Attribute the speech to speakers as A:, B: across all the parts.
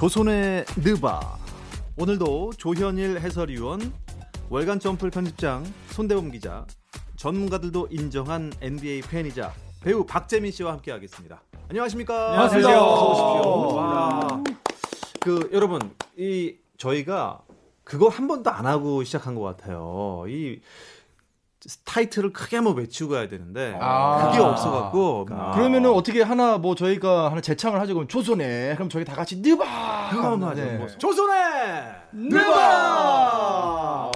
A: 조선의 느바 오늘도 조현일 해설위원 월간 점플 편집장 손대범 기자 전문가들도 인정한 NBA 팬이자 배우 박재민 씨와 함께하겠습니다. 안녕하십니까?
B: 안녕하세요.
A: 어서 오십시오. 와. 그 여러분 이 저희가 그거 한 번도 안 하고 시작한 것 같아요. 이 타이틀을 크게 한번 외치고 가야 되는데
B: 아.
A: 그게 없어갖고
B: 아. 그러면은 어떻게 하나 뭐 저희가 하나 재창을 하죠 그럼 조선에 그럼 저희 다 같이 느바
A: 그거.
B: 네.
A: 뭐. 조선의
B: 느바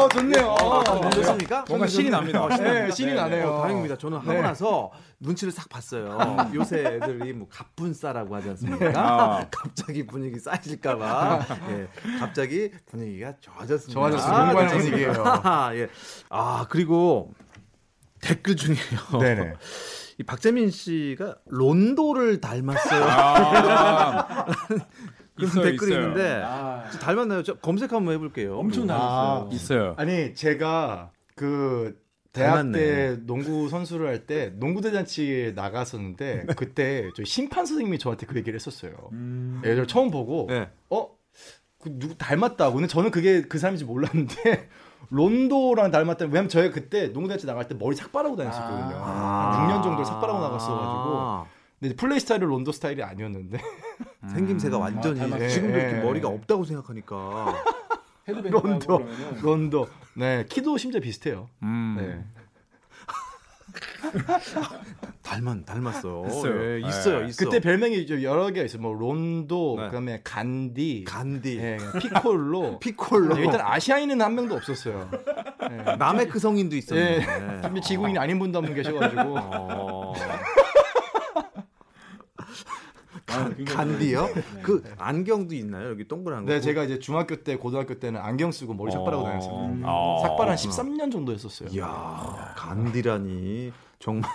B: 어 좋네요
A: 어, 좋습니까?
C: 뭔가 신이 납니다.
B: 네 신이 나네요
A: 어, 다행입니다. 저는 하고
B: 네.
A: 나서 눈치를 싹 봤어요. 요새 애들이 뭐 갑분싸라고 하지 않습니까?
C: 아.
A: 갑자기 분위기 쌓이실까봐. 예, 갑자기 분위기가 좋아졌습니다.
B: 좋아졌어요.
A: 아,
B: 공부하는
A: 좋습니다.
B: 분위기예요.
A: 예. 아 그리고 댓글 중에요.
B: 네네
A: 이 박재민 씨가 론도를 닮았어요.
C: 아, 있어요,
A: 댓글이
C: 있어요.
A: 있는데
B: 아.
A: 저 닮았나요? 저 검색 한번 해볼게요.
D: 엄청
A: 아,
D: 닮았어요.
C: 있어요.
B: 아니 제가 그 대학
A: 닮았네.
B: 때 농구 선수를 할 때 농구 대잔치에 나갔었는데 그때 저 심판 선생님이 저한테 그 얘기를 했었어요.
D: 음.
B: 애들 처음 보고
A: 네.
B: 어? 그 누구 닮았다고. 근데 저는 그게 그 사람인지 몰랐는데 론도랑 닮았다. 왜냐면 저희가 그때 농구 대잔치 나갈 때 머리 삭발하고 다녔었거든요.
A: 아.
B: 한 6년 정도 삭발하고 나갔어가지고.
A: 아.
B: 근데 플레이 스타일은 론도 스타일이 아니었는데.
A: 생김새가 완전히
D: 아, 닮았어요.
A: 지금도 이렇게
B: 예.
A: 머리가 없다고 생각하니까
D: 헤드뱅
B: 론도. 론도. 네, 키도 심지어 비슷해요.
C: 음.
B: 네.
A: 닮은 닮았어요.
C: 있어요.
A: 예, 있어요,
C: 예.
A: 있어.
B: 그때 별명이 좀 여러 개가 있어요. 뭐 론도,
A: 네.
B: 그다음에 간디,
A: 간디,
B: 예, 피콜로.
A: 피콜로,
B: 네, 일단 아시아인은 한 명도 없었어요. 네.
A: 남의 그 성인도 있었는데.
B: 예. 지구인이 아닌 분도 한 분 계셔가지고.
A: 어,
D: 아, 굉장히
A: 간디요?
D: 네.
A: 그 안경도 있나요? 여기 동그란 거.
B: 네, 제가 이제 중학교 때, 고등학교 때는 안경 쓰고 머리 삭발하고
A: 어.
B: 다녔어요.
D: 음.
C: 어.
B: 삭발 한 13년 정도 했었어요.
A: 이야, 간디라니 정말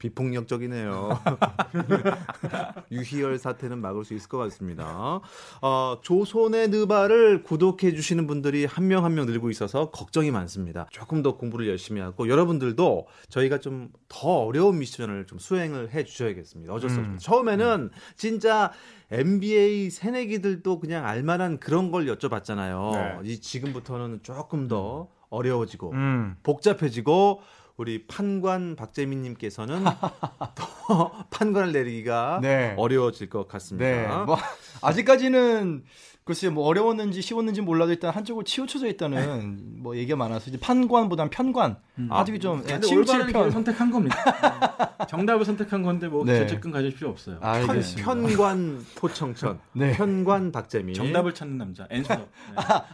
A: 비폭력적이네요. 유희열 사태는 막을 수 있을 것 같습니다. 어, 조선의 느바를 구독해 주시는 분들이 한 명 한 명 늘고 있어서 걱정이 많습니다. 조금 더 공부를 열심히 하고 여러분들도 저희가 좀 더 어려운 미션을 좀 수행을 해 주셔야겠습니다. 어쩔 수
B: 음.
A: 없습니다. 처음에는 진짜 NBA 새내기들도 그냥 알만한 그런 걸 여쭤봤잖아요.
C: 네.
A: 이 지금부터는 조금 더 어려워지고
B: 음.
A: 복잡해지고 우리 판관 박재민님께서는 더 판관을 내리기가
B: 네.
A: 어려워질 것 같습니다.
B: 네. 뭐, 아직까지는, 글쎄요, 뭐 어려웠는지 쉬웠는지 몰라도 일단 한쪽으로 치우쳐져 있다는 뭐 얘기가 많아서 이제 판관보단 편관. 아직이 좀 예,
D: 근데
B: 치우칠 편.
D: 선택한 겁니다. 네. 정답을 선택한 건데 뭐
B: 네.
D: 죄책감 가질 필요 없어요.
A: 편,
B: 알겠습니다.
A: 편관 포청천,
B: 네.
A: 편관 박재민.
D: 정답을 찾는 남자 엔서. 네.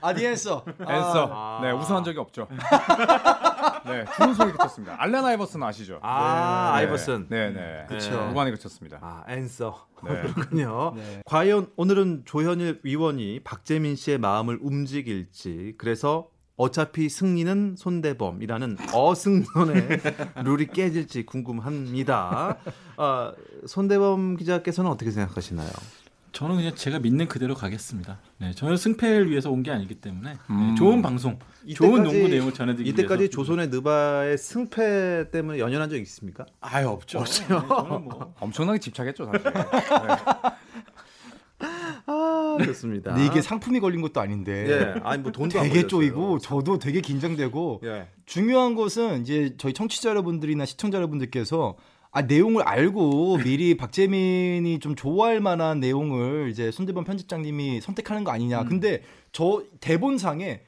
B: 아디엔서.
C: 앤서.
A: 아.
C: 네, 우승한 적이 없죠. 네, 좋은 소리 그쳤습니다. 알렌 아이버슨 아시죠?
A: 아,
C: 네.
A: 아이버슨.
C: 네, 네.
A: 그쵸.
C: 무관에 그쳤습니다.
A: 아, 앤서.
C: 네.
A: 그렇군요.
B: 네.
A: 과연 오늘은 조현일 위원이 박재민 씨의 마음을 움직일지 그래서 어차피 승리는 손대범이라는 어승론의 룰이 깨질지 궁금합니다. 아, 손대범 기자께서는 어떻게 생각하시나요?
D: 저는 그냥 제가 믿는 그대로 가겠습니다. 네, 저는 승패를 위해서 온 게 아니기 때문에 네,
C: 음.
D: 좋은 방송, 좋은
A: 이때까지-
D: 농구 내용을 전해드리기
A: 이때까지
D: 위해서
A: 조선의 느바의 승패 때문에 연연한 적 있습니까?
D: 아예 없죠. 네, 저는 뭐
C: 엄청나게 집착했죠, 사실. 네.
A: 아, 좋습니다.
B: 근데 이게 상품이 걸린 것도 아닌데.
A: 예, 아니 뭐 돈도 안
B: 되게. 쪼이고 저도 되게 긴장되고
A: 예.
B: 중요한 것은 이제 저희 청취자 여러분들이나 시청자 여러분들께서 아 내용을 알고 미리 박재민이 좀 좋아할 만한 내용을 이제 손대범 편집장님이 선택하는 거 아니냐.
A: 음.
B: 근데 저 대본상에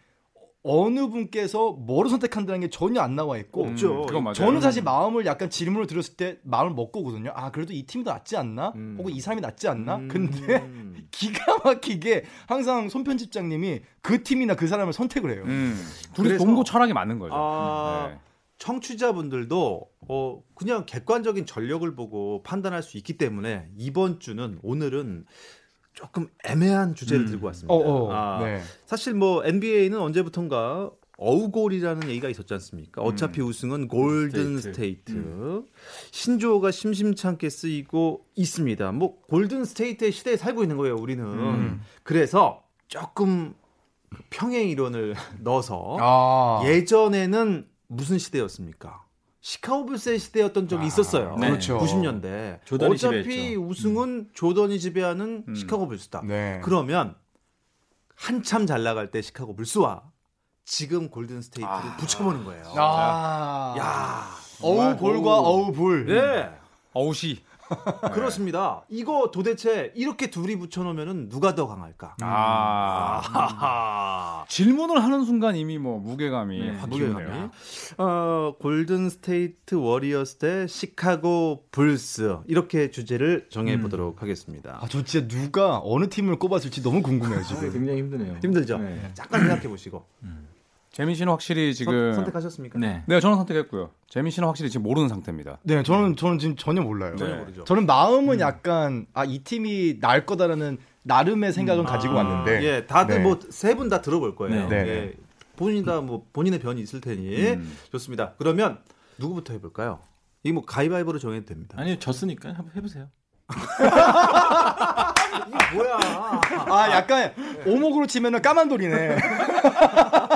B: 어느 분께서 뭐를 선택한다는 게 전혀 안 나와 있고
A: 없죠.
C: 그건 맞아요.
B: 저는 사실 마음을 약간 질문을 드렸을 때 마음을 먹고 오거든요. 아 그래도 이 팀이 더 낫지 않나?
A: 음.
B: 혹은 이 사람이 낫지 않나?
A: 음.
B: 근데 기가 막히게 항상 손 편집장님이 그 팀이나 그 사람을 선택을 해요.
C: 음, 둘이
A: 그래서-
C: 농구 철학이 맞는 거죠.
A: 아,
C: 네.
A: 청취자분들도 어 그냥 객관적인 전력을 보고 판단할 수 있기 때문에 이번 주는 오늘은 조금 애매한 주제를
D: 음.
A: 들고 왔습니다.
B: 어, 어,
A: 아,
B: 네.
A: 사실 뭐 NBA는 언제부턴가 어우골이라는 얘기가 있었지 않습니까? 어차피 우승은 골든 스테이트.
D: 스테이트.
A: 신조어가 심심찮게 쓰이고 있습니다. 뭐 골든 스테이트의 시대에 살고 있는 거예요, 우리는.
B: 음.
A: 그래서 조금 평행 이론을 넣어서
B: 아.
A: 예전에는 무슨 시대였습니까? 시카고 불스의 시대였던 적이 있었어요.
D: 네.
B: 그렇죠.
A: 90년대.
D: 조던이
A: 어차피
D: 지배했죠.
A: 우승은 조던이 지배하는 시카고 불스다.
B: 네.
A: 그러면 한참 잘 나갈 때 시카고 불스와 지금 골든 스테이트를 붙여보는 거예요.
B: 아.
A: 야,
B: 어우 골과 어우 불.
A: 네.
C: 어우시.
A: 그렇습니다. 이거 도대체 이렇게 둘이 붙여놓으면 누가 더 강할까?
C: 아.
A: 아하하.
C: 질문을 하는 순간 이미 뭐 무게감이
D: 네,
C: 확
A: 무게감이. 어, 골든 스테이트 워리어스 대 시카고 불스 이렇게 주제를 정해 보도록 하겠습니다.
B: 아, 저 진짜 누가 어느 팀을 꼽았을지 너무 궁금해요, 지금.
D: 굉장히 힘드네요.
A: 힘들죠?
D: 네.
A: 잠깐 생각해 보시고
C: 재민 씨는 확실히 지금
A: 선 택하셨습니까?
D: 네.
C: 네, 저는 선택했고요. 재민 씨는 확실히 지금 모르는 상태입니다.
B: 네, 저는 저는 지금 전혀 몰라요.
A: 전혀
C: 네.
A: 모르죠.
B: 저는 마음은 약간 아, 이 팀이 나을 거다라는 나름의 생각은 가지고 왔는데.
A: 예, 다들
B: 네.
A: 뭐세 분 다 들어볼 거예요.
D: 네.
A: 예,
B: 네.
A: 본인 다 뭐 본인의 변이 있을 테니
C: 음.
A: 좋습니다. 그러면 누구부터 해볼까요? 이거 뭐 가위바위보로 정해도 됩니다.
D: 아니요, 졌으니까 한번 해보세요.
A: 이게 뭐야?
B: 아, 약간 오목으로 치면은 까만 돌이네.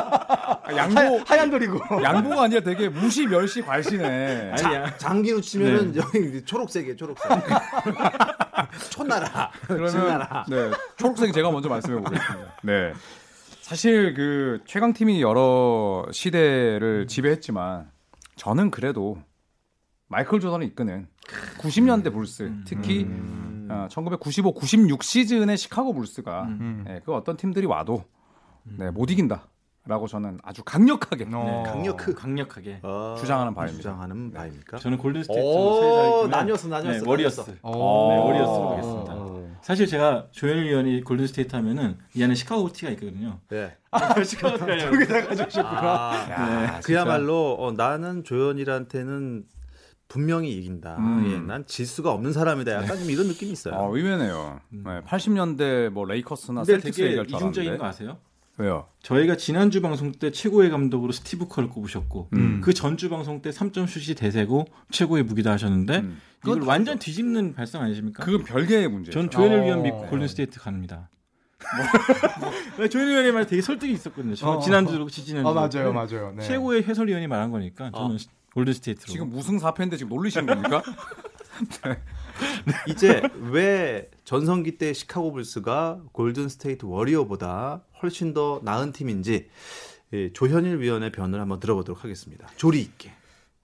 C: 아, 양보
B: 하얀, 하얀 돌이고.
C: 양보가 아니라 되게 무시 멸시 괄시네.
D: 아니야.
A: 장기로 치면은 여기 초록색이에요, 초록색. 촌나라.
C: 그러면. 네 초록색 제가 먼저 말씀해 보겠습니다. 네 사실 그 최강 팀이 여러 시대를 지배했지만 저는 그래도 마이클 조던을 이끄는 90년대 불스 특히 어, 1995, 96 시즌의 시카고 불스가
B: 음.
C: 네, 그 어떤 팀들이 와도 네, 못 이긴다 라고 저는 아주 강력하게
B: 어.
A: 강력
D: 강력하게.
A: 어,
C: 주장하는 바입니다.
A: 주장하는 바입니까?
D: 저는 골든 스테이트
A: 오, 나뉘었어, 나뉘었어,
D: 네, 워리어스. 네, 워리어스로 가겠습니다.
A: 어.
D: 사실 제가 조현일 위원이 골든 스테이트 하면은 이 안에 시카고 티가 있거든요.
A: 네.
D: 시카고 티가 아니라
A: 아,
C: 야,
A: 그야말로 어, 나는 조현일한테는 분명히 이긴다.
C: 음.
A: 예, 난 질 수가 없는 사람이다. 약간 좀 이런 느낌이 있어요.
C: 어, 의외네요. 네, 80년대 뭐 레이커스나 셀틱스 얘기할 줄
D: 이중적인
C: 알았는데
D: 거 아세요?
C: 왜요?
D: 저희가 지난주 방송 때 최고의 감독으로 스티브 커를 꼽으셨고
C: 음.
D: 그 전주 방송 때 3점 슛이 대세고 최고의 무기다 하셨는데
C: 음.
D: 이걸 완전 뒤집는 발상 아니십니까?
C: 그건 별개의 문제죠.
D: 전 조현일
B: 어.
D: 위원 믿고 골든 스테이트 갑니다. 뭐, 조현일 위원의 말 되게 설득이 있었거든요. 저
B: 어.
D: 그렇고 지지난주.
B: 아, 맞아요, 맞아요. 네.
D: 최고의 해설위원이 말한 거니까 저는 골든 스테이트로.
C: 지금 무승 4패인데 지금 놀리시는 겁니까?
A: 이제 왜 전성기 때 시카고 불스가 골든 스테이트 워리어보다 훨씬 더 나은 팀인지 예, 조현일 위원의 변을 한번 들어보도록 하겠습니다. 조리 있게.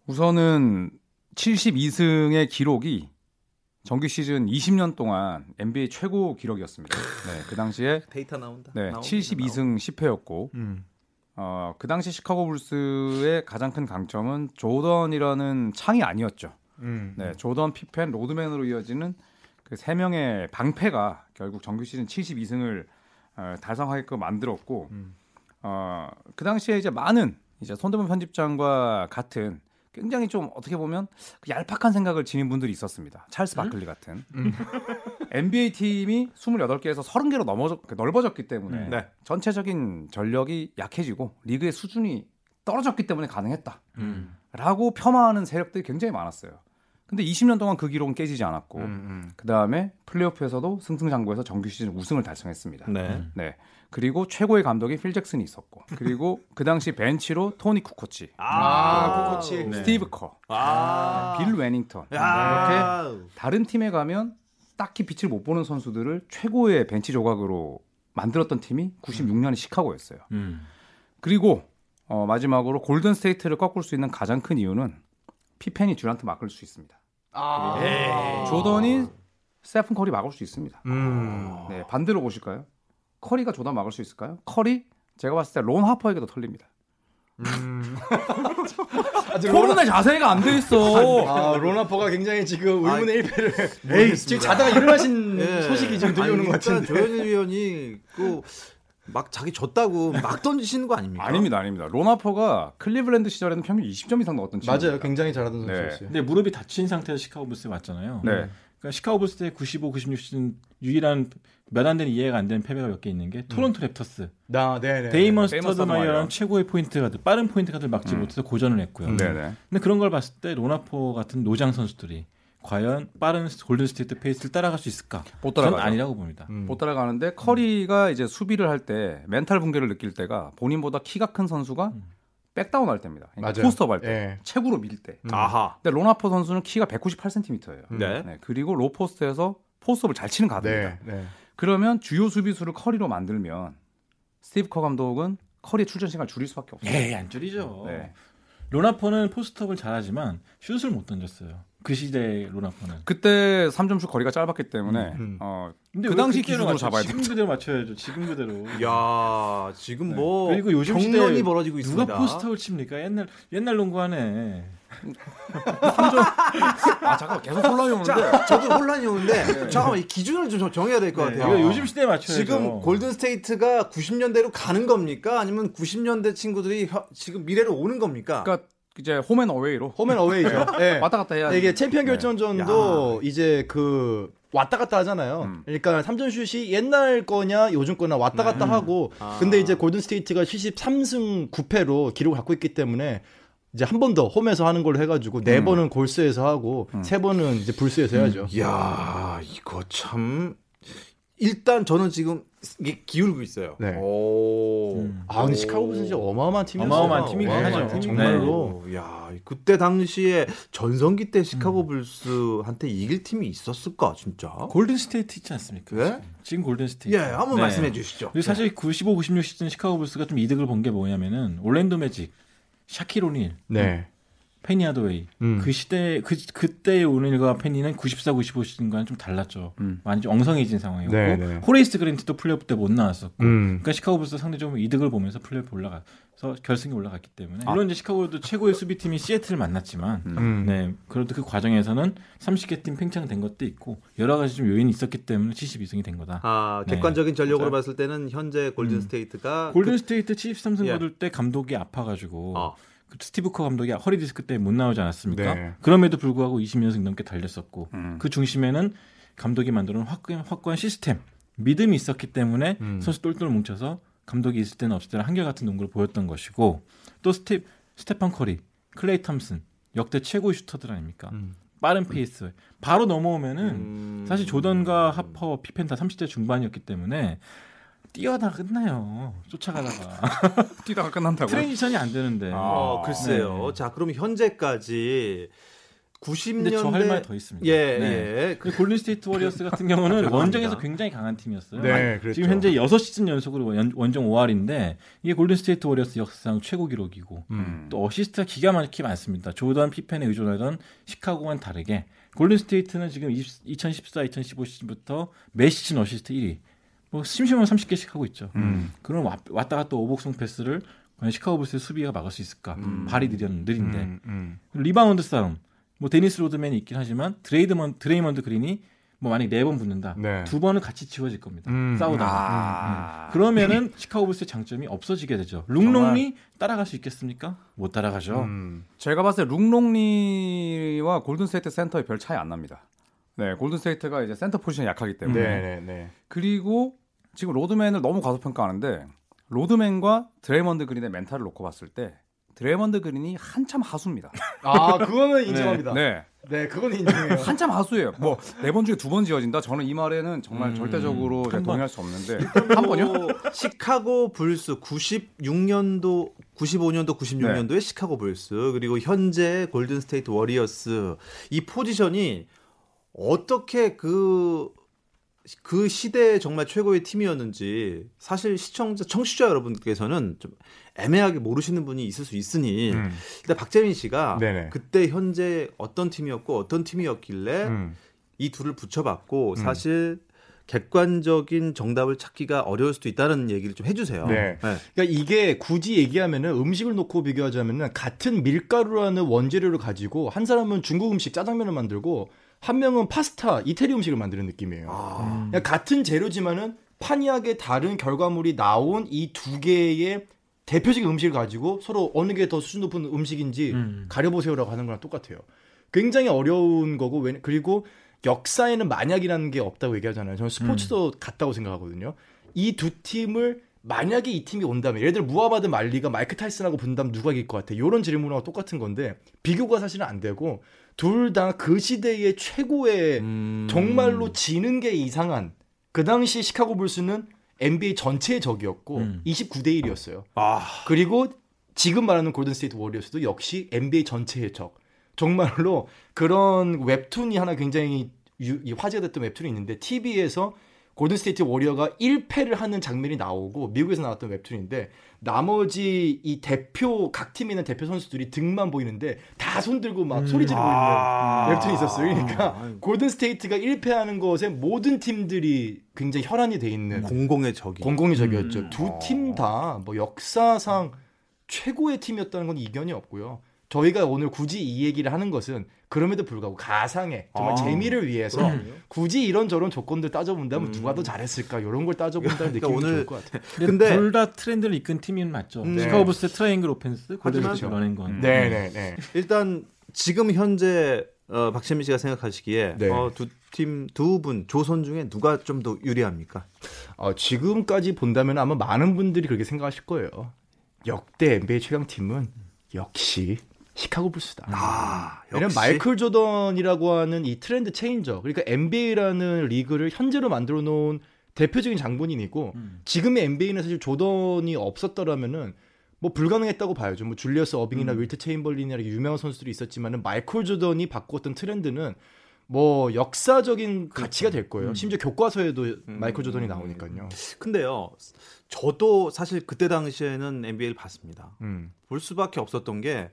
C: 우선은 72승의 기록이 정규 시즌 20년 동안 NBA 최고 기록이었습니다. 네, 그 당시에
A: 데이터 나온다.
C: 네,
A: 나오긴
C: 72승 10패였고
B: 음.
C: 어, 그 당시 시카고 불스의 가장 큰 강점은 조던이라는 창이 아니었죠.
B: 음.
C: 네, 조던, 피펜, 로드맨으로 이어지는 그 세 명의 방패가 결국 정규 시즌 72승을 어, 달성하게끔 만들었고
B: 음.
C: 어, 그 당시에 이제 많은 이제 손대범 편집장과 같은 굉장히 좀 어떻게 보면 그 얄팍한 생각을 지닌 분들이 있었습니다. 찰스 바클리 같은 NBA 팀이 28개에서 30개로 넘어져 넓어졌기 때문에
A: 네.
C: 전체적인 전력이 약해지고 리그의 수준이 떨어졌기 때문에 가능했다.
D: 음.
C: 라고 폄하하는 세력들이 굉장히 많았어요. 근데 20년 동안 그 기록은 깨지지 않았고
B: 음, 음.
C: 그 다음에 플레이오프에서도 승승장구해서 정규 시즌 우승을 달성했습니다.
A: 네.
C: 네. 그리고 최고의 감독이 필 잭슨이 있었고 그리고 그 당시 벤치로 토니 쿠코치,
B: 아, 쿠코치.
D: 네.
C: 스티브 커,
A: 아.
C: 빌 웨닝턴
A: 야.
C: 이렇게 다른 팀에 가면 딱히 빛을 못 보는 선수들을 최고의 벤치 조각으로 만들었던 팀이 96년의 시카고였어요.
D: 음.
C: 그리고 어, 마지막으로 골든 스테이트를 꺾을 수 있는 가장 큰 이유는 피펜이 듀란트 막을 수 있습니다.
B: 아.
A: 에이.
C: 조던이 스테픈 커리 막을 수 있습니다.
B: 음.
C: 네, 반대로 보실까요? 커리가 조던 막을 수 있을까요? 커리 제가 봤을 때 론 하퍼에게도 털립니다.
B: 음.
C: 토론의 자세가 안 돼 있어.
B: 아, 론 하퍼가 굉장히 지금 의문의 1패를
A: 에이,
B: 지금 자다가 일어나신
A: 예.
B: 소식이 지금 들려오는
A: 아니,
B: 것 같은데.
A: 조현일 위원이 그 막 자기 졌다고 막 던지시는 거 아닙니까?
C: 아닙니다, 아닙니다. 론 하퍼가 클리블랜드 시절에는 평균 20점 이상 넣었던 친구.
B: 맞아요. 굉장히 잘하던
C: 네.
B: 선수였어요.
D: 근데 무릎이 다친 상태에서 시카고 불스에 왔잖아요.
C: 네.
D: 그러니까 시카고 불스 때 95, 96 시즌 유일한 몇 안 되는 이해가 안 되는 패배가 몇 개 있는 게 토론토 랩터스.
B: 나, 네, 네.
D: 데이먼
C: 데이먼
D: 스터드마이어라는
C: 스터드마이어.
D: 최고의 포인트 가드, 빠른 포인트 가드를 막지
C: 음.
D: 못해서 고전을 했고요.
C: 네 네.
D: 근데 그런 걸 봤을 때 론 하퍼 같은 노장 선수들이 과연 빠른 골든 스테이트 페이스를 따라갈 수 있을까?
C: 못
D: 저는
C: 따라가죠.
D: 아니라고 봅니다.
B: 음.
C: 못 따라가는데 커리가 이제 수비를 할 때 멘탈 붕괴를 느낄 때가 본인보다 키가 큰 선수가
D: 음.
C: back down 할 때입니다. 그러니까
B: 맞아요.
C: post up 할 때.
B: 예.
C: 최고로 밀 때.
B: 음.
A: 아하.
C: 근데 론 하퍼 선수는 키가 198cm예요.
A: 네.
C: 그리고 low post에서 post up을 잘 치는 가드입니다.
B: 네. 네.
C: 그러면 주요 수비수를 커리로 만들면 스티브 커 감독은 커리의 출전 시간을 줄일 수밖에 없어요.
D: 에이 안 줄이죠.
C: 네.
D: 론 하퍼는 post up을 잘하지만 슛을 못 던졌어요. 그 시대 론 하퍼는.
C: 그때 3점슛 거리가 짧았기 때문에
B: 음.
C: 어,
D: 근데 그왜
C: 당시 기준으로
D: 맞춰?
C: 잡아야
D: 지금
C: 됩니다.
D: 그대로 맞춰야죠. 지금 그대로.
A: 야 지금 뭐
D: 네. 그리고 요즘
A: 경련이
D: 시대에
A: 벌어지고 있습니다.
D: 누가 post up을 칩니까? 옛날 옛날 농구하네.
C: 아 잠깐 계속 혼란이 오는데
A: 자, 저도 혼란이 오는데 잠깐만 이 기준을 좀 정해야 될것
D: 네,
A: 같아요.
D: 이거 요즘 시대에 맞춰야죠.
A: 지금 골든 스테이트가 90년대로 가는 겁니까? 아니면 90년대 친구들이 혀- 지금 미래로 오는 겁니까?
C: 그러니까 이제 홈앤 어웨이로
B: 홈앤 어웨이죠. 예.
C: 왔다 갔다 해야
B: 이게 챔피언 결정전도 이제 그 왔다 갔다 하잖아요.
C: 음.
B: 그러니까 삼점 슛이 옛날 거냐 요즘 거냐 왔다 갔다 하고
A: 아.
B: 근데 이제 골든 스테이트가 73승 9패로 기록을 갖고 있기 때문에 이제 한 번 더 홈에서 하는 걸로 해가지고 네
C: 음.
B: 번은 골스에서 하고
C: 음.
B: 세 번은 이제 불스에서 해야죠.
A: 야 이거 참 일단 저는 지금 이게 기울고 있어요.
B: 네.
A: 오.
D: 음.
B: 아 근데 시카고 불스 진짜 어마어마한 팀이었어요.
D: 어마어마한 팀이긴 하죠.
B: 팀,
D: 네.
B: 정말로.
A: 야 그때 당시에 전성기 때 시카고 불스한테 이길 팀이 있었을까 진짜?
D: 골든 스테이트 있지 않습니까?
A: 네?
D: 지금 골든 스테이트.
A: 예, 한번
D: 네.
A: 말씀해 주시죠.
D: 사실 95, 96 시즌 시카고 불스가 좀 이득을 본 게 뭐냐면은 올랜도 매직, 샤킬 오닐,
B: 네.
D: 페니 하드웨이.
B: 음.
D: 그 시대 그 그때의 오닐과 페니는 94, 95 시즌과는 좀 달랐죠.
C: 음.
D: 많이 좀 엉성해진 상황이었고
B: 네, 네.
D: 호레이스 그랜트도 플레이오프 때 못 나왔었고.
B: 음.
D: 그러니까 시카고 불스 상대적으로 이득을 보면서 플레이오프 올라가서 결승에 올라갔기 때문에
C: 아.
D: 물론 이제 시카고도 최고의 수비팀이 시애틀을 만났지만
B: 음.
D: 네 그래도 그 과정에서는 30개 팀 팽창된 것도 있고 여러 가지 좀 요인이 있었기 때문에 72승이 된 거다.
A: 아
D: 네.
A: 객관적인 전력으로
D: 맞아요.
A: 봤을 때는 현재 골든
D: 음.
A: 스테이트가
D: 골든 스테이트 73승
A: 예.
D: 거둘 때 감독이 아파가지고
A: 어.
D: 그 스티브 커 감독이 허리 디스크 때문에 못 나오지 않았습니까?
B: 네.
D: 그럼에도 불구하고 20연승 넘게 달렸었고
C: 음.
D: 그 중심에는 감독이 만들어놓은 확고한, 확고한 시스템 믿음이 있었기 때문에
B: 음.
D: 선수 똘똘 뭉쳐서 감독이 있을 때는 없을 때는 한결같은 농구를 보였던 것이고 또 스텝 스테판 커리, 클레이 탐슨 역대 최고의 슈터들 아닙니까?
B: 음.
D: 빠른 페이스 바로 넘어오면은
A: 음.
D: 사실 조던과 하퍼, 피펜 다 30대 중반이었기 때문에 뛰어다 쫓아가다가 쫓아가다가
C: 뛰다가 끝난다고.
D: transition이 안 되는데
C: 아.
A: 어, 글쎄요.
D: 네.
A: 자, 그럼 현재까지 90년대
D: 근데 저 할 말 더 있습니다.
A: 예,
D: 네.
A: 예.
D: 그 골든 스테이트 워리어스 같은 경우는 원정에서 굉장히 강한 팀이었어요.
B: 네, 그랬죠.
D: 지금 현재 6 시즌 연속으로 원- 원정 5할인데 이게 골든 스테이트 워리어스 역사상 최고 기록이고
C: 음.
D: 또 어시스트가 기가 막히게 많습니다. 조던 피펜에 의존하던 시카고와는 다르게 골든 스테이트는 지금 2014, 2015 시즌부터 매 시즌 어시스트 1위. 뭐 심심하면 30개씩 하고 있죠.
C: 음.
D: 그럼 왔- 왔다 갔다 오복성 패스를 과연 시카고 불스의 수비가 막을 수 있을까?
C: 음.
D: 발이 느려 느린데
B: 음, 음.
D: 리바운드 싸움. 뭐 데니스 로드맨이 있긴 하지만 드레이드먼 드레이먼드 그린이 뭐 만약 네 번 붙는다.
B: 네.
D: 두 번은 같이 지워질 겁니다.
B: 음.
D: 싸우다가.
C: 아.
D: 그러면은 시카고 불스의 장점이 없어지게 되죠. 룩 롱리 따라갈 수 있겠습니까? 못 따라가죠.
B: 음.
C: 제가 봤을 때 룩 롱리와 골든스테이트 센터의 별 차이 안 납니다. 네, 골든스테이트가 이제 센터 포지션이 약하기 때문에
B: 네, 네, 네.
C: 그리고 지금 로드맨을 너무 과소평가하는데 로드맨과 드레이먼드 그린의 멘탈을 놓고 봤을 때 드레이먼드 그린이 한참 하수입니다.
B: 아, 그거는 인정합니다. 네,
C: 네,
B: 그건 인정해요.
C: 한참 하수예요. 뭐 네 번 중에 두 번 지어진다. 저는 이 말에는 정말
D: 음,
C: 절대적으로
D: 한.
C: 동의할 수 없는데 한 번요?
A: 뭐 시카고 불스 96년도 95년도 96년도에 시카고 불스 그리고 현재 골든 스테이트 워리어스 이 포지션이 어떻게 그 그 시대에 정말 최고의 팀이었는지 사실 시청자 청취자 여러분께서는 좀 애매하게 모르시는 분이 있을 수 있으니
B: 음.
A: 일단 박재민 씨가
B: 네네.
A: 그때 현재 어떤 팀이었고 어떤 팀이었길래
B: 음.
A: 이 둘을 붙여봤고
B: 음.
A: 사실 객관적인 정답을 찾기가 어려울 수도 있다는 얘기를 좀 해주세요.
B: 네. 그러니까 이게 굳이 얘기하면은 음식을 놓고 비교하자면은 같은 밀가루라는 원재료를 가지고 한 사람은 중국 음식 짜장면을 만들고 한 명은 파스타 이태리 음식을 만드는 느낌이에요.
A: 아,
D: 음.
B: 그냥 같은 재료지만은 판이하게 다른 결과물이 나온 이 두 개의 대표적인 음식을 가지고 서로 어느 게 더 수준 높은 음식인지
D: 음.
B: 가려보세요라고 하는 거랑 똑같아요. 굉장히 어려운 거고 왜- 그리고 역사에는 만약이라는 게 없다고 얘기하잖아요. 저는 스포츠도 같다고 생각하거든요. 이 두 팀을 만약에 이 팀이 온다면 예를 들어 무하마드 말리가 마이크 타이슨하고 본다면 누가 이길 것 같아? 이런 질문하고 똑같은 건데 비교가 사실은 안 되고 둘 다 그 시대의 최고의
A: 음.
B: 정말로 지는 게 이상한 그 당시 시카고 불스는 NBA 전체의 적이었고
D: 음.
B: 29대 1이었어요.
A: 아,
B: 그리고 지금 말하는 골든 스테이트 워리어스도 역시 NBA 전체의 적. 정말로 그런 웹툰이 하나 굉장히 유- 이 화제가 됐던 웹툰이 있는데 TV에서 골든 스테이트 워리어가 1패를 하는 장면이 나오고 미국에서 나왔던 웹툰인데 나머지 이 대표 각 팀에 있는 대표 선수들이 등만 보이는데 다 손 들고 막 소리 지르고
A: 아.
B: 있는 웹툰이 있었어요. 그러니까
A: 아이고.
B: 골든 스테이트가 1패하는 것에 모든 팀들이 굉장히 혈안이 돼 있는
A: 공공의 적이.
B: 공공의 적이었죠.
A: 음.
B: 두팀 다 뭐 역사상 최고의 팀이었다는 건 이견이 없고요. 저희가 오늘 굳이 이 얘기를 하는 것은 그럼에도 불구하고 가상의 정말
A: 아,
B: 재미를 위해서
A: 그럼요.
B: 굳이 이런저런 조건들 따져본다면 누가 더 잘했을까 이런 걸 따져본다는
A: 그러니까
B: 느낌이
A: 오늘
B: 좋을 것 같아요.
A: 근데-
D: 둘 다 트렌드를 이끈 팀은 맞죠.
A: 음.
D: 시카고 불스의
A: triangle offense,
D: 골든스테이트 run and gun.
B: 네네 네.
A: 일단 지금 현재 어, 박재민 씨가 생각하시기에
B: 네.
A: 어, 두팀두분 조선 중에 누가 좀 더 유리합니까?
B: 어, 지금까지 본다면 아마 많은 분들이 그렇게 생각하실 거예요. 역대 NBA 최강 팀은 역시 시카고 불스다.
A: 아,
B: 왜냐면 마이클 조던이라고 하는 이 trend changer, 그러니까 NBA라는 리그를 현재로 만들어 놓은 대표적인 장본인이고
D: 음.
B: 지금의 NBA는 사실 조던이 없었더라면은 뭐 불가능했다고 봐야죠. 뭐 줄리어스 어빙이나
A: 음.
B: 윌트 체임벌린이나 이렇게 유명한 선수들이 있었지만은 마이클 조던이 바꾸었던 트렌드는 뭐 역사적인 가치가 될 거예요.
D: 음.
B: 심지어 교과서에도 마이클 조던이 나오니까요.
A: 근데요, 저도 사실 그때 당시에는 NBA를 봤습니다.
B: 음.
A: 볼 수밖에 없었던 게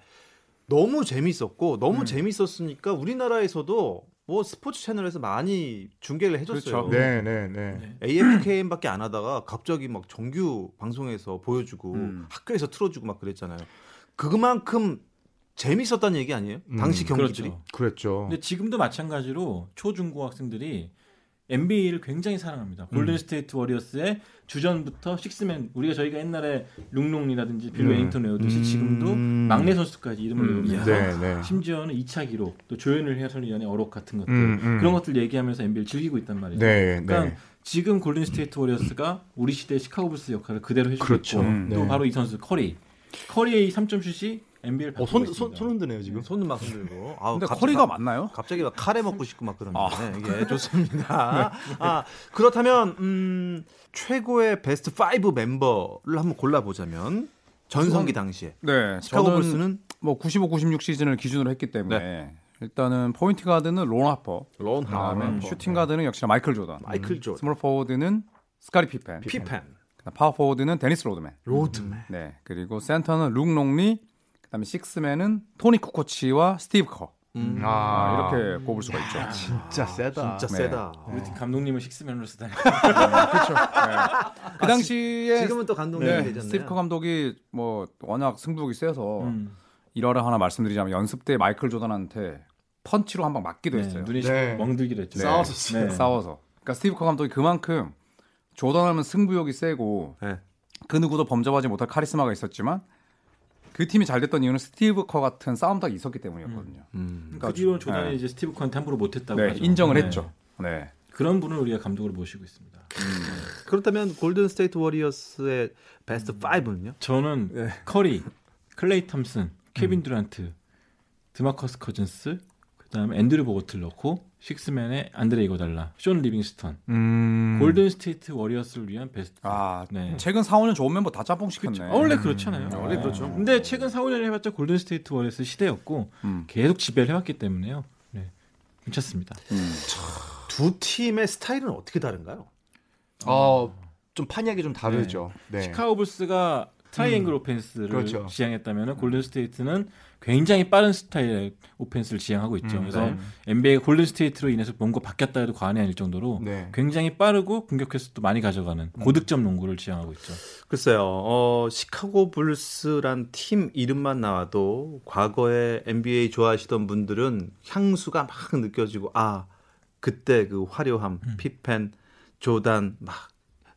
A: 너무 재밌었고 너무
C: 음.
A: 재밌었으니까 우리나라에서도 뭐 스포츠 채널에서 많이 중계를 해줬어요.
C: 그렇죠.
B: 네, 네, 네.
A: AFKM밖에 안 하다가 갑자기 막 정규 방송에서 보여주고
C: 음.
A: 학교에서 틀어주고 막 그랬잖아요. 그만큼 재밌었다는 얘기 아니에요?
B: 음,
A: 당시 경기들이.
D: 그렇죠.
B: 그랬죠.
D: 근데 지금도 마찬가지로 초중고 학생들이 NBA를 굉장히 사랑합니다.
B: 음.
D: 골든 스테이트 워리어스의 주전부터 식스맨 우리가 저희가 옛날에 룩 롱리라든지 빌
B: 음.
D: 웨닝턴 외우듯이
A: 음.
D: 지금도 막내 선수까지 이름을
C: 음.
D: 외우면서
B: 네, 네.
D: 심지어는 2차 기록 또 조현일 해설위원의 어록 같은 것들
B: 음, 음.
D: 그런 것들 얘기하면서 NBA를 즐기고 있단 말이죠.
B: 네,
D: 그러니까
B: 네.
D: 지금 골든 스테이트 워리어스가 우리 시대 시카고 불스 역할을 그대로 해주고
B: 그렇죠.
D: 있고
C: 음.
D: 또
B: 네.
D: 바로 이 선수 커리 커리의 이 3점 슛이 NBA를
B: 어, 손, 손, 손 흔드네요, 지금.
A: 손은 막 흔들고. 아우,
C: 근데
A: 갑자기
C: 커리가
A: 막-
C: 맞나요?
A: 갑자기 막 카레 먹고 싶고 막 그러는데
C: 아.
A: 이게 좋습니다. 아 그렇다면 음, 최고의 베스트 5 멤버를 한번 골라보자면 전성기 당시에
C: 네,
A: 시카고 불스는
C: 뭐 95, 96 시즌을 기준으로 했기 때문에 일단은 포인트 가드는 론 하퍼,
A: 론
C: 그다음에
A: 하퍼,
C: 슈팅 가드는 역시나 마이클 조던,
A: 마이클 조던,
C: 스몰 포워드는 스카티 피펜,
A: 피펜,
C: 그다음 파워 포워드는 데니스 로드맨.
A: 로드맨.
C: 네, 그리고 센터는 룩 롱리, 그다음에 식스맨은 토니 쿠코치와 스티브 커.
A: 음.
C: 아, 이렇게 꼽을 수가 있죠.
B: 진짜 세다.
A: 진짜
C: 네.
A: 세다.
D: 우리 팀 감독님을 식스맨으로 쓰다니.
C: 그 당시에
A: 지금은 또 감독님이
C: 네,
A: 되셨네요.
C: 스티브 커 감독이 뭐 워낙 승부욕이 세서
D: 음.
C: 일화를 하나 말씀드리자면 연습 때 마이클 조던한테 펀치로 한 방 맞기도
D: 네,
C: 했어요.
D: 눈이
B: 네.
D: 멍들기도 했죠. 네.
C: 싸워서. 그러니까 스티브 커 감독이 그만큼 조던하면 승부욕이 세고
A: 네.
C: 그 누구도 범접하지 못할 카리스마가 있었지만 그 팀이 잘 됐던 이유는 스티브 커 같은 싸움닭이 있었기 때문이었거든요.
A: 음.
D: 그 뒤로는 조단이
C: 네.
D: 이제 스티브 커한테 함부로 못했다고
C: 네. 인정을
D: 네.
C: 했죠. 네.
D: 그런 분을 우리가 감독으로 모시고 있습니다.
A: 그렇다면 골든 스테이트 워리어스의 베스트 5는요?
D: 저는
A: 네.
D: 커리, 클레이 톰슨, 케빈 듀란트, 드마커스 커즌스, 그다음에 앤드류 보거트를 넣고 식스맨에 안드레 이궈달라, 숀 리빙스턴,
B: 음.
D: 골든 스테이트 워리어스를 위한 베스트.
C: 아,
D: 네.
C: 최근 4, 5년 좋은 멤버 다 짬뽕 시켰네.
D: 어, 원래 그렇잖아요.
C: 음,
A: 원래 그렇죠.
D: 근데 최근 4, 5년 해봤자 골든 스테이트 워리어스 시대였고
C: 음.
D: 계속 지배를 해왔기 때문에요. 네, 괜찮습니다.
C: 음.
A: 두 팀의 스타일은 어떻게 다른가요?
B: 어, 좀 판약이 좀 다르죠. 네.
D: 시카고 불스가 triangle offense를
B: 그렇죠.
D: 지향했다면 골든 스테이트는 굉장히 빠른 스타일의 offense를 지향하고 있죠.
B: 음,
D: 그래서
B: 네.
D: NBA가 골든 스테이트로 인해서 뭔가 바뀌었다 해도 과언이 아닐 정도로
B: 네.
D: 굉장히 빠르고 공격 횟수 또 많이 가져가는 고득점 농구를 지향하고 있죠.
A: 글쎄요, 어, 시카고 불스란 팀 이름만 나와도 과거에 NBA 좋아하시던 분들은 향수가 막 느껴지고, 아, 그때 그 화려함, 피펜, 조단, 막,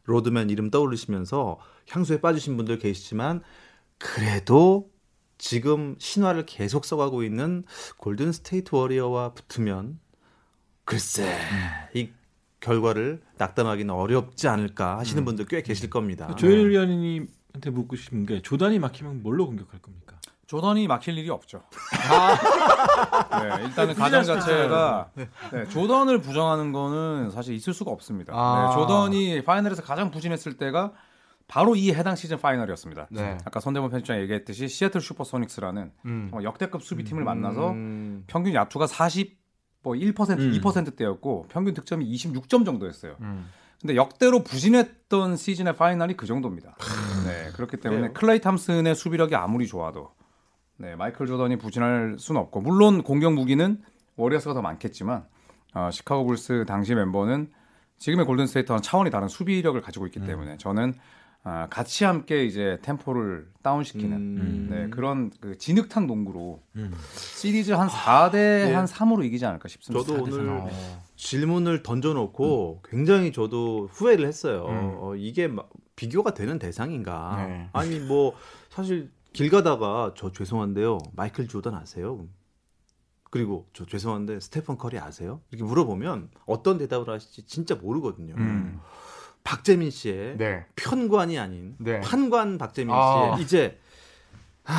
A: 로드맨 이름 떠올리시면서 향수에 빠지신 분들 계시지만, 그래도 지금 신화를 계속 써가고 있는 골든 스테이트 워리어와 붙으면, 글쎄, 이 결과를 장담하기는 어렵지 않을까 하시는 분들 꽤 계실 겁니다.
D: 조엘 위원님한테 묻고 싶은 게 조단이 막히면 뭘로 공격할 겁니까?
C: 조던이 막힐 일이 없죠. 네, 일단은
D: 네,
C: 가정
D: 부진할 수도
C: 자체가 네, 조던을 부정하는 거는 사실 있을 수가 없습니다.
B: 아.
C: 네, 조던이 파이널에서 가장 부진했을 때가 바로 이 해당 시즌 파이널이었습니다.
B: 네.
C: 아까 손대범 편집장이 얘기했듯이 시애틀 슈퍼소닉스라는
B: 음.
C: 정말 역대급 수비팀을 만나서
A: 음.
C: 평균 야투가 40, 뭐 1%,
A: 음.
C: 2%대였고 평균 득점이 26점 정도였어요.
B: 음.
C: 근데 역대로 부진했던 시즌의 파이널이 그 정도입니다. 네, 그렇기 때문에
A: 그래요?
C: 클레이 탐슨의 수비력이 아무리 좋아도 네, 마이클 조던이 부진할 수는 없고 물론 공격 무기는 워리어스가 더 많겠지만 어, 시카고 불스 당시 멤버는 지금의 골든 스테이트와는 차원이 다른 수비력을 가지고 있기 때문에 저는 아, 같이 함께 이제 템포를 다운시키는
A: 음.
C: 네, 그런 그 진흙탕 농구로
D: 음.
C: 시리즈 한 4대
A: 네.
C: 한 3으로 이기지 않을까 싶습니다.
A: 저도
C: 4대
A: 오늘
C: 3.
B: 어.
A: 질문을 던져놓고 굉장히 저도 후회를 했어요.
B: 음.
A: 어, 이게 막 비교가 되는 대상인가?
B: 네.
A: 아니 뭐 사실 길 가다가 저 죄송한데요, 마이클 조던 아세요? 그리고 저 죄송한데 스테픈 커리 아세요? 이렇게 물어보면 어떤 대답을 하실지 진짜 모르거든요.
C: 음.
A: 박재민 씨의
B: 네.
A: 편관이 아닌
B: 네.
A: 판관 박재민
B: 아.
A: 씨의 이제 하,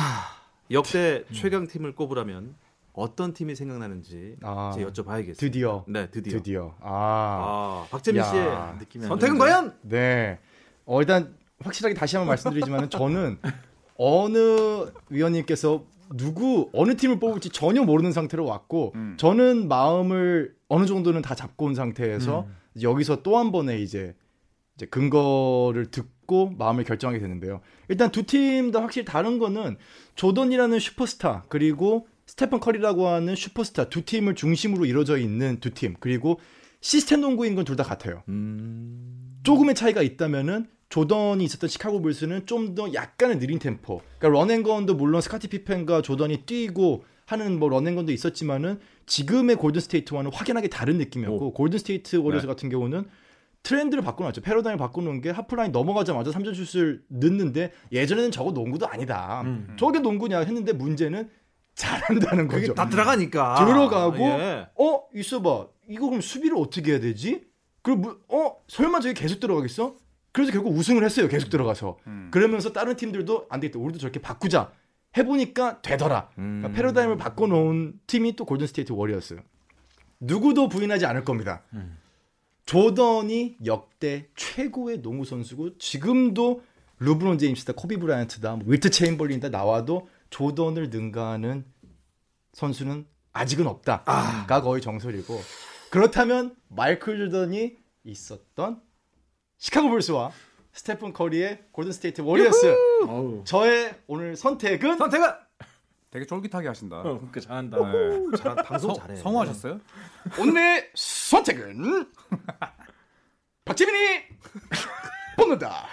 A: 역대 최강 팀을 꼽으라면 어떤 팀이 생각나는지
B: 아,
A: 제가 여쭤봐야겠습니다.
B: 드디어.
A: 네, 드디어.
B: 드디어. 아.
A: 아, 박재민
B: 야,
A: 씨의
D: 느낌이
A: 선택은
D: 안
A: 과연?
B: 네. 어, 일단 확실하게 다시 한번 말씀드리지만 저는 어느 위원님께서 누구 어느 팀을 뽑을지 전혀 모르는 상태로 왔고
C: 음.
B: 저는 마음을 어느 정도는 다 잡고 온 상태에서 여기서 또 한 번의 이제 이제 근거를 듣고 마음을 결정하게 되는데요. 일단 두 팀 다 확실히 다른 거는 조던이라는 슈퍼스타 그리고 스테픈 커리라고 하는 슈퍼스타 두 팀을 중심으로 이루어져 있는 두 팀 그리고 시스템 농구인 건 둘 다 같아요.
A: 음.
B: 조금의 차이가 있다면은 조던이 있었던 시카고 불스는 좀 더 약간의 느린 템포. 그러니까 run and gun도 물론 스카티 피펜과 조던이 뛰고 하는 뭐 run and gun도 있었지만은 지금의 골든 스테이트와는 확연하게 다른 느낌이었고 골든 스테이트 워리어스 같은 경우는 트렌드를 바꿔놨죠. 패러다임을 바꿔놓은 게 하프라인 넘어가자마자 3점 슛을 넣는데 예전에는 저거 농구도 아니다.
D: 음.
B: 저게 농구냐 했는데 문제는 잘한다는 거죠.
A: 다 들어가니까.
B: 들어가고
A: 예.
B: 어 있어봐 이거 그럼 수비를 어떻게 해야 되지? 뭐, 어 설마 저게 계속 들어가겠어? 그래서 결국 우승을 했어요 계속 들어가서
C: 음.
B: 그러면서 다른 팀들도 안 되겠다 우리도 저렇게 바꾸자 해보니까 되더라
A: 음.
B: 그러니까 패러다임을 바꿔놓은 팀이 또 골든 스테이트 워리어스 누구도 부인하지 않을 겁니다
D: 음.
B: 조던이 역대 최고의 농구 선수고 지금도 르브론 제임스다 코비 브라이언트다 뭐 윌트 체임벌린이다 나와도 조던을 능가하는 선수는 아직은 없다가 거의 정설이고 그렇다면 마이클 조던이 있었던 시카고 불스와 스테픈 커리의 골든 스테이트 워리어스. 저의 오늘 선택은
A: 선택은
C: 되게 쫄깃하게 하신다.
D: 어, 그러니까 잘한다.
C: 네.
A: 잘, 방송
C: 성-
A: 잘해.
C: 성우하셨어요?
B: 오늘의 선택은 박재민이 뽑는다.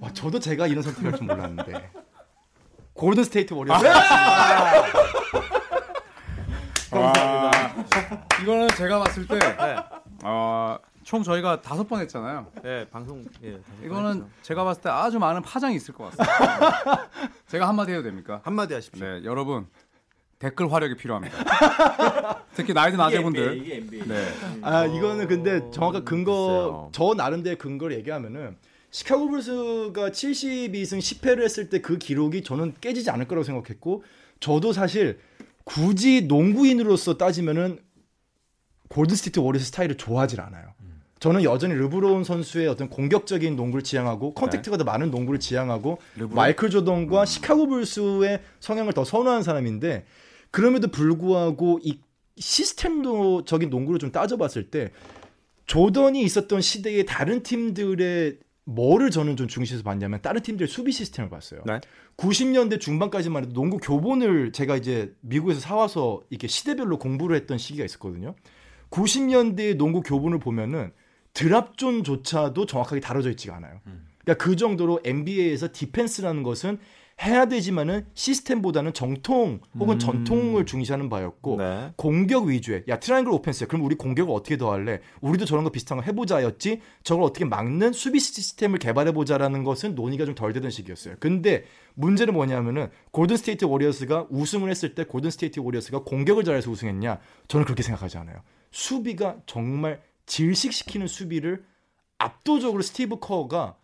B: 와, 저도 제가 이런 선택할 줄 몰랐는데. 골든 스테이트 워리어스.
C: 감사합니다. 이거는 제가 봤을 때,
A: 네.
C: 어, 총 저희가 다섯 번 했잖아요.
A: 네, 방송 예. 다섯
C: 이거는
A: 번 했죠.
C: 제가 봤을 때 아주 많은 파장이 있을 것 같습니다. 제가 한마디 해도 됩니까?
A: 한마디 하십시오.
C: 네, 여러분 댓글 화력이 필요합니다. 특히 나이든 아재분들.
D: 이게 NBA.
C: 네.
B: 아, 이거는 근데 정확한 근거
A: 글쎄요.
B: 저 나름대로 근거를 얘기하면은 시카고 불스가 72승 10패를 했을 때 그 기록이 저는 깨지지 않을 거라고 생각했고 저도 사실 굳이 농구인으로서 따지면은 골든 스테이트 워리어스 스타일을 좋아하질 않아요. 저는 여전히 르브론 선수의 어떤 공격적인 농구를 지향하고 contact가 더 많은 농구를 지향하고
C: 르브론?
B: 마이클 조던과 시카고 불스의 성향을 더 선호하는 사람인데 그럼에도 불구하고 이 시스템적인 농구를 좀 따져봤을 때 조던이 있었던 시대의 다른 팀들의 뭐를 저는 좀 중시해서 봤냐면 다른 팀들의 수비 시스템을 봤어요.
A: 네.
B: 90년대 중반까지만 해도 농구 교본을 제가 이제 미국에서 사와서 이렇게 시대별로 공부를 했던 시기가 있었거든요. 90년대의 농구 교본을 보면은 drop zone조차도 정확하게 다뤄져 있지가 않아요. 그러니까 그 정도로 NBA에서 defense라는 것은 해야 되지만은 시스템보다는 정통 혹은
A: 음.
B: 전통을 중시하는 바였고
A: 네.
B: 공격 위주의 야 triangle offense야. 그럼 우리 공격을 어떻게 더 할래? 우리도 저런 거 비슷한 거 해보자였지? 저걸 어떻게 막는 수비 시스템을 개발해보자라는 것은 논의가 좀 덜 되던 시기였어요. 근데 문제는 뭐냐면은 골든 스테이트 워리어스가 우승을 했을 때 골든 스테이트 워리어스가 공격을 잘해서 우승했냐? 저는 그렇게 생각하지 않아요. 수비가 정말 질식시키는 수비를 압도적으로 스티브 커가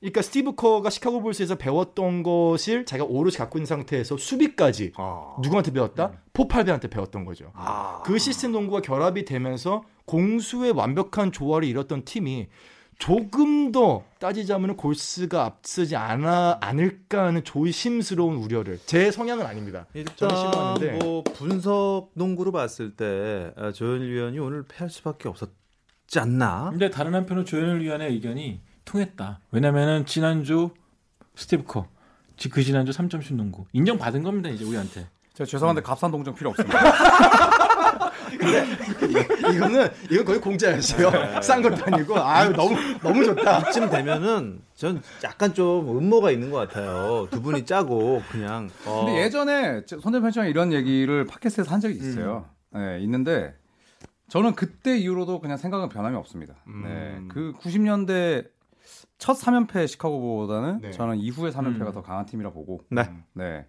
B: 그러니까 스티브 커가 시카고 불스에서 배웠던 것을 자기가 오롯이 갖고 있는 상태에서 수비까지
A: 아.
B: 누구한테 배웠다? 포포비치한테 배웠던 거죠.
A: 아.
B: 그 시스템 농구가 결합이 되면서 공수의 완벽한 조화를 이뤘던 팀이 조금 더 따지자면 골스가 앞서지 않아 않을까 하는 조심스러운 우려를 제 성향은 아닙니다. 저는
A: 일단 뭐 분석 농구로 봤을 때 아, 조현일 위원이 오늘 패할 수밖에 없었 지 않나?
D: 근데 다른 한편으로 조현일 위원의 의견이 통했다. 왜냐면은 지난주 스티브 커, 지- 그 지난주 3점슛 농구 인정받은 겁니다 이제 우리한테.
C: 제가 죄송한데 값산 동정 필요 없습니다.
B: 이거는 이건 거의 공짜였어요. 싼 것도 아니고 아유 너무 너무 좋다.
A: 이쯤 되면은 전 약간 좀 음모가 있는 것 같아요. 두 분이 짜고 그냥. 어,
C: 근데 예전에 손대편 씨랑 이런 얘기를 팟캐스트에서 한 적이 있어요. 네, 있는데 저는 그때 이후로도 그냥 생각은 변함이 없습니다.
B: 음.
C: 네, 그 90년대 첫 3연패 시카고보다는
B: 네.
C: 저는 이후의 3연패가
A: 음.
C: 더 강한 팀이라 보고
A: 네.
C: 네.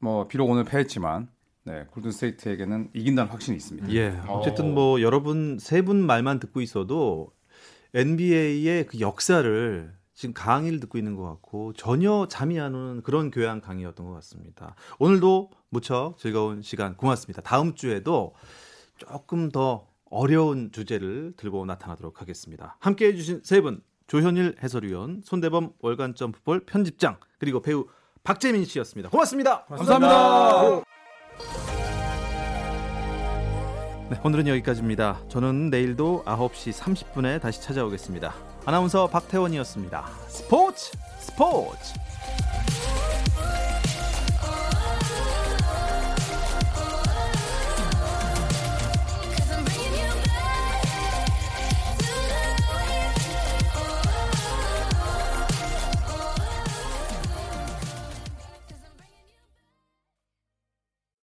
C: 뭐 비록 오늘 패했지만 네, 골든 스테이트에게는 이긴다는 확신이 있습니다.
A: 예. 어쨌든 뭐 여러분 세 분 말만 듣고 있어도 NBA의 그 역사를 지금 강의를 듣고 있는 것 같고 전혀 잠이 안 오는 그런 교양 강의였던 것 같습니다. 오늘도 무척 즐거운 시간 고맙습니다. 다음 주에도 조금 더 어려운 주제를 들고 나타나도록 하겠습니다. 함께 해 주신 세 분 조현일 해설위원, 손대범 월간 점프볼 편집장 그리고 배우 박재민 씨였습니다. 고맙습니다.
C: 감사합니다.
A: 네, 오늘은 여기까지입니다. 저는 내일도 9시 30분에 다시 찾아오겠습니다. 아나운서 박태원이었습니다. 스포츠 스포츠